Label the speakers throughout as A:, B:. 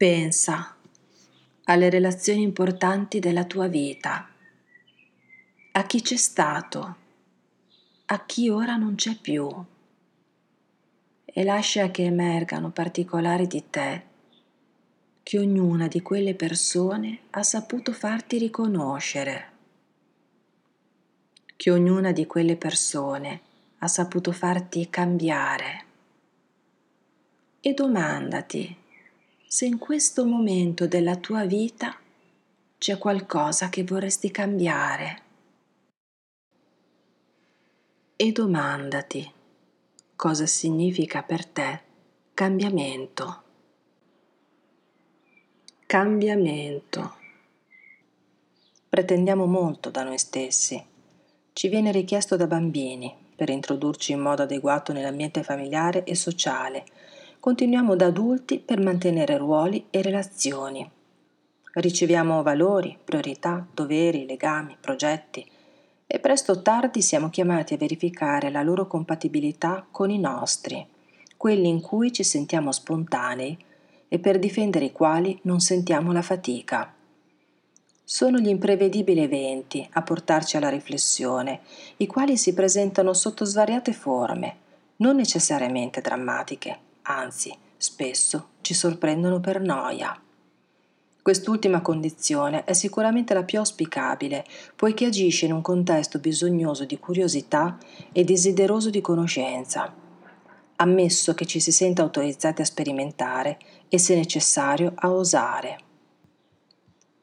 A: Pensa alle relazioni importanti della tua vita, a chi c'è stato, a chi ora non c'è più e lascia che emergano particolari di te che ognuna di quelle persone ha saputo farti riconoscere, che ognuna di quelle persone ha saputo farti cambiare. E domandati se in questo momento della tua vita c'è qualcosa che vorresti cambiare. E domandati cosa significa per te cambiamento. Cambiamento. Pretendiamo molto da noi stessi. Ci viene richiesto da bambini per introdurci in modo adeguato nell'ambiente familiare e sociale continuiamo da adulti per mantenere ruoli e relazioni. Riceviamo valori, priorità, doveri, legami, progetti e presto o tardi siamo chiamati a verificare la loro compatibilità con i nostri, quelli in cui ci sentiamo spontanei e per difendere i quali non sentiamo la fatica. Sono gli imprevedibili eventi a portarci alla riflessione, i quali si presentano sotto svariate forme, non necessariamente drammatiche, anzi spesso ci sorprendono per noia. Quest'ultima condizione è sicuramente la più auspicabile, poiché agisce in un contesto bisognoso di curiosità e desideroso di conoscenza, ammesso che ci si senta autorizzati a sperimentare e, se necessario, a osare.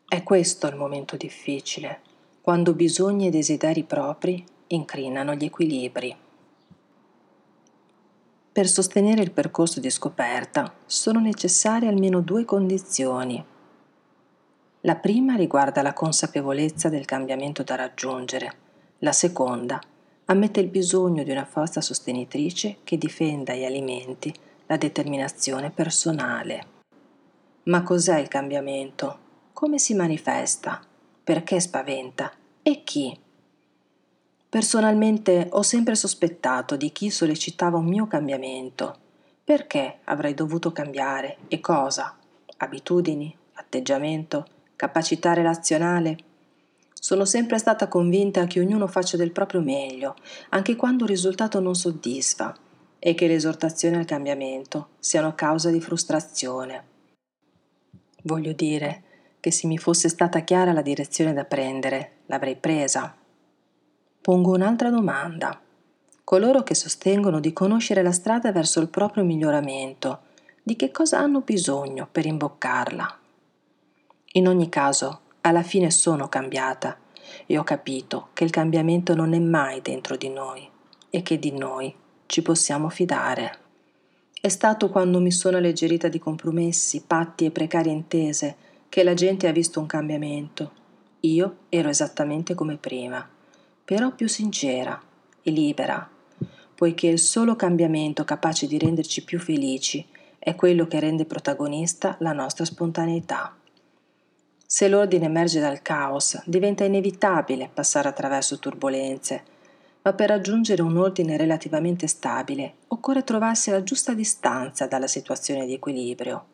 A: È questo il momento difficile, quando bisogni e desideri propri incrinano gli equilibri. Per sostenere il percorso di scoperta sono necessarie almeno due condizioni. La prima riguarda la consapevolezza del cambiamento da raggiungere, la seconda ammette il bisogno di una forza sostenitrice che difenda e alimenti la determinazione personale. Ma cos'è il cambiamento? Come si manifesta? Perché spaventa? E chi? Personalmente ho sempre sospettato di chi sollecitava un mio cambiamento. Perché avrei dovuto cambiare e cosa? Abitudini? Atteggiamento? Capacità relazionale? Sono sempre stata convinta che ognuno faccia del proprio meglio, anche quando il risultato non soddisfa, e che le esortazioni al cambiamento siano causa di frustrazione. Voglio dire che se mi fosse stata chiara la direzione da prendere, l'avrei presa pongo un'altra domanda. Coloro che sostengono di conoscere la strada verso il proprio miglioramento, di che cosa hanno bisogno per imboccarla? In ogni caso, alla fine sono cambiata e ho capito che il cambiamento non è mai dentro di noi e che di noi ci possiamo fidare. È stato quando mi sono alleggerita di compromessi, patti e precarie intese che la gente ha visto un cambiamento. Io ero esattamente come prima però più sincera e libera, poiché il solo cambiamento capace di renderci più felici è quello che rende protagonista la nostra spontaneità. Se l'ordine emerge dal caos, diventa inevitabile passare attraverso turbulenze, ma per raggiungere un ordine relativamente stabile occorre trovarsi alla giusta distanza dalla situazione di equilibrio.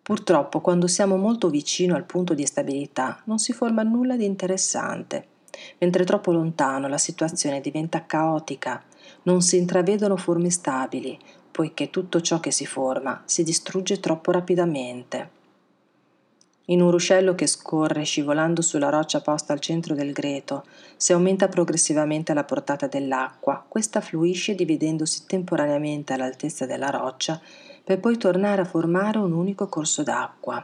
A: Purtroppo quando siamo molto vicino al punto di stabilità non si forma nulla di interessante mentre troppo lontano la situazione diventa caotica, non si intravedono forme stabili, poiché tutto ciò che si forma si distrugge troppo rapidamente. In un ruscello che scorre scivolando sulla roccia posta al centro del greto, se aumenta progressivamente la portata dell'acqua, questa fluisce dividendosi temporaneamente all'altezza della roccia per poi tornare a formare un unico corso d'acqua.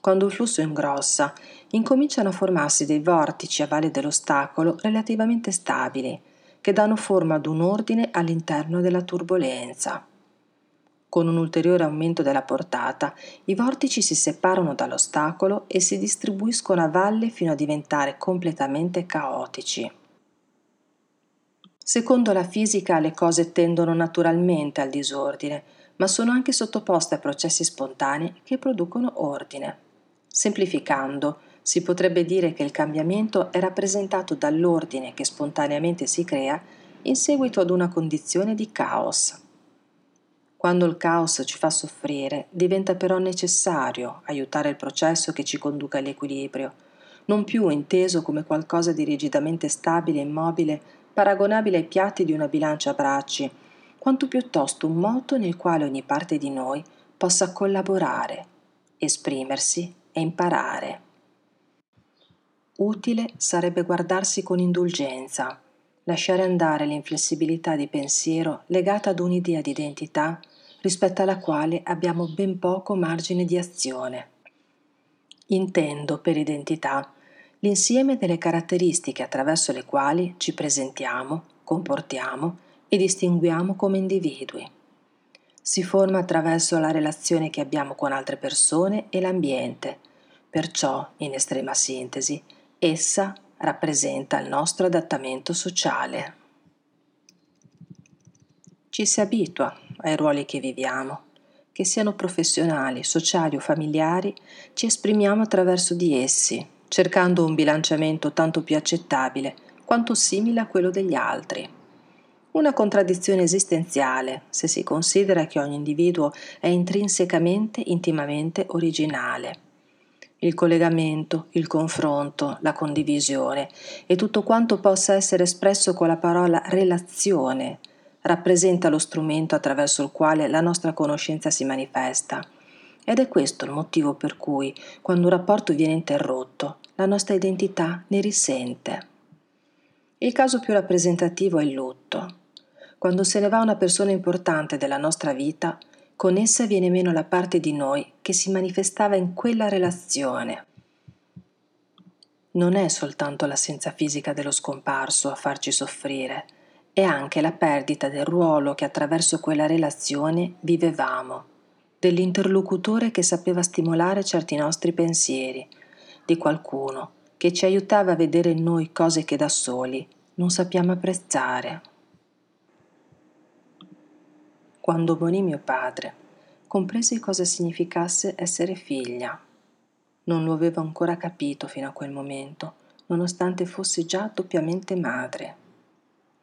A: Quando il flusso ingrossa, incominciano a formarsi dei vortici a valle dell'ostacolo relativamente stabili, che danno forma ad un ordine all'interno della turbolenza. Con un ulteriore aumento della portata, i vortici si separano dall'ostacolo e si distribuiscono a valle fino a diventare completamente caotici. Secondo la fisica le cose tendono naturalmente al disordine, ma sono anche sottoposte a processi spontanei che producono ordine. Semplificando, si potrebbe dire che il cambiamento è rappresentato dall'ordine che spontaneamente si crea in seguito ad una condizione di caos. Quando il caos ci fa soffrire, diventa però necessario aiutare il processo che ci conduca all'equilibrio, non più inteso come qualcosa di rigidamente stabile e immobile, paragonabile ai piatti di una bilancia a bracci, quanto piuttosto un moto nel quale ogni parte di noi possa collaborare, esprimersi e imparare. Utile sarebbe guardarsi con indulgenza, lasciare andare l'inflessibilità di pensiero legata ad un'idea di identità rispetto alla quale abbiamo ben poco margine di azione. Intendo per identità l'insieme delle caratteristiche attraverso le quali ci presentiamo, comportiamo e distinguiamo come individui. Si forma attraverso la relazione che abbiamo con altre persone e l'ambiente, perciò, in estrema sintesi, essa rappresenta il nostro adattamento sociale. Ci si abitua ai ruoli che viviamo, che siano professionali, sociali o familiari, ci esprimiamo attraverso di essi, cercando un bilanciamento tanto più accettabile quanto simile a quello degli altri. Una contraddizione esistenziale se si considera che ogni individuo è intrinsecamente, intimamente originale. Il collegamento, il confronto, la condivisione e tutto quanto possa essere espresso con la parola relazione rappresenta lo strumento attraverso il quale la nostra conoscenza si manifesta. Ed è questo il motivo per cui, quando un rapporto viene interrotto, la nostra identità ne risente. Il caso più rappresentativo è il lutto. Quando se ne va una persona importante della nostra vita, con essa viene meno la parte di noi che si manifestava in quella relazione. Non è soltanto l'assenza fisica dello scomparso a farci soffrire, è anche la perdita del ruolo che attraverso quella relazione vivevamo, dell'interlocutore che sapeva stimolare certi nostri pensieri, di qualcuno che ci aiutava a vedere in noi cose che da soli non sappiamo apprezzare. Quando morì mio padre, compresi cosa significasse essere figlia. Non lo avevo ancora capito fino a quel momento, nonostante fossi già doppiamente madre.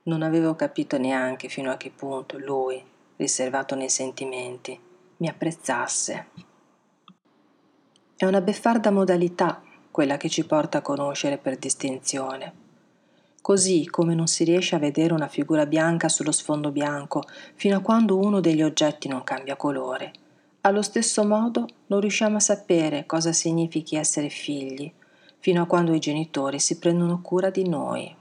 A: Non avevo capito neanche fino a che punto lui, riservato nei sentimenti, mi apprezzasse. È una beffarda modalità quella che ci porta a conoscere per distinzione così come non si riesce a vedere una figura bianca sullo sfondo bianco fino a quando uno degli oggetti non cambia colore. Allo stesso modo non riusciamo a sapere cosa significhi essere figli fino a quando i genitori si prendono cura di noi.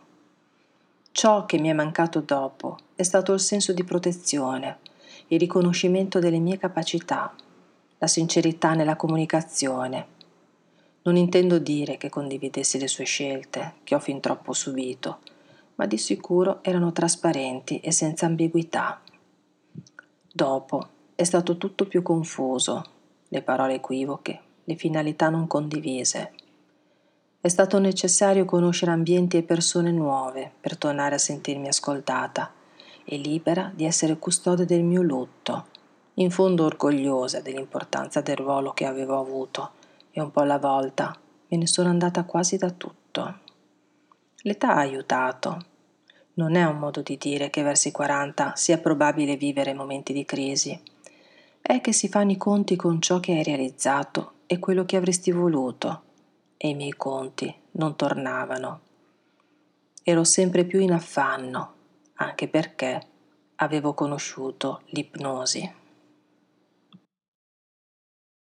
A: Ciò che mi è mancato dopo è stato il senso di protezione, il riconoscimento delle mie capacità, la sincerità nella comunicazione, non intendo dire che condividessi le sue scelte, che ho fin troppo subito, ma di sicuro erano trasparenti e senza ambiguità. Dopo è stato tutto più confuso, le parole equivoche, le finalità non condivise. È stato necessario conoscere ambienti e persone nuove per tornare a sentirmi ascoltata e libera di essere custode del mio lutto, in fondo orgogliosa dell'importanza del ruolo che avevo avuto e un po' alla volta me ne sono andata quasi da tutto. L'età ha aiutato. Non è un modo di dire che verso i 40 sia probabile vivere momenti di crisi. È che si fanno i conti con ciò che hai realizzato e quello che avresti voluto, e i miei conti non tornavano. Ero sempre più in affanno, anche perché avevo conosciuto l'ipnosi.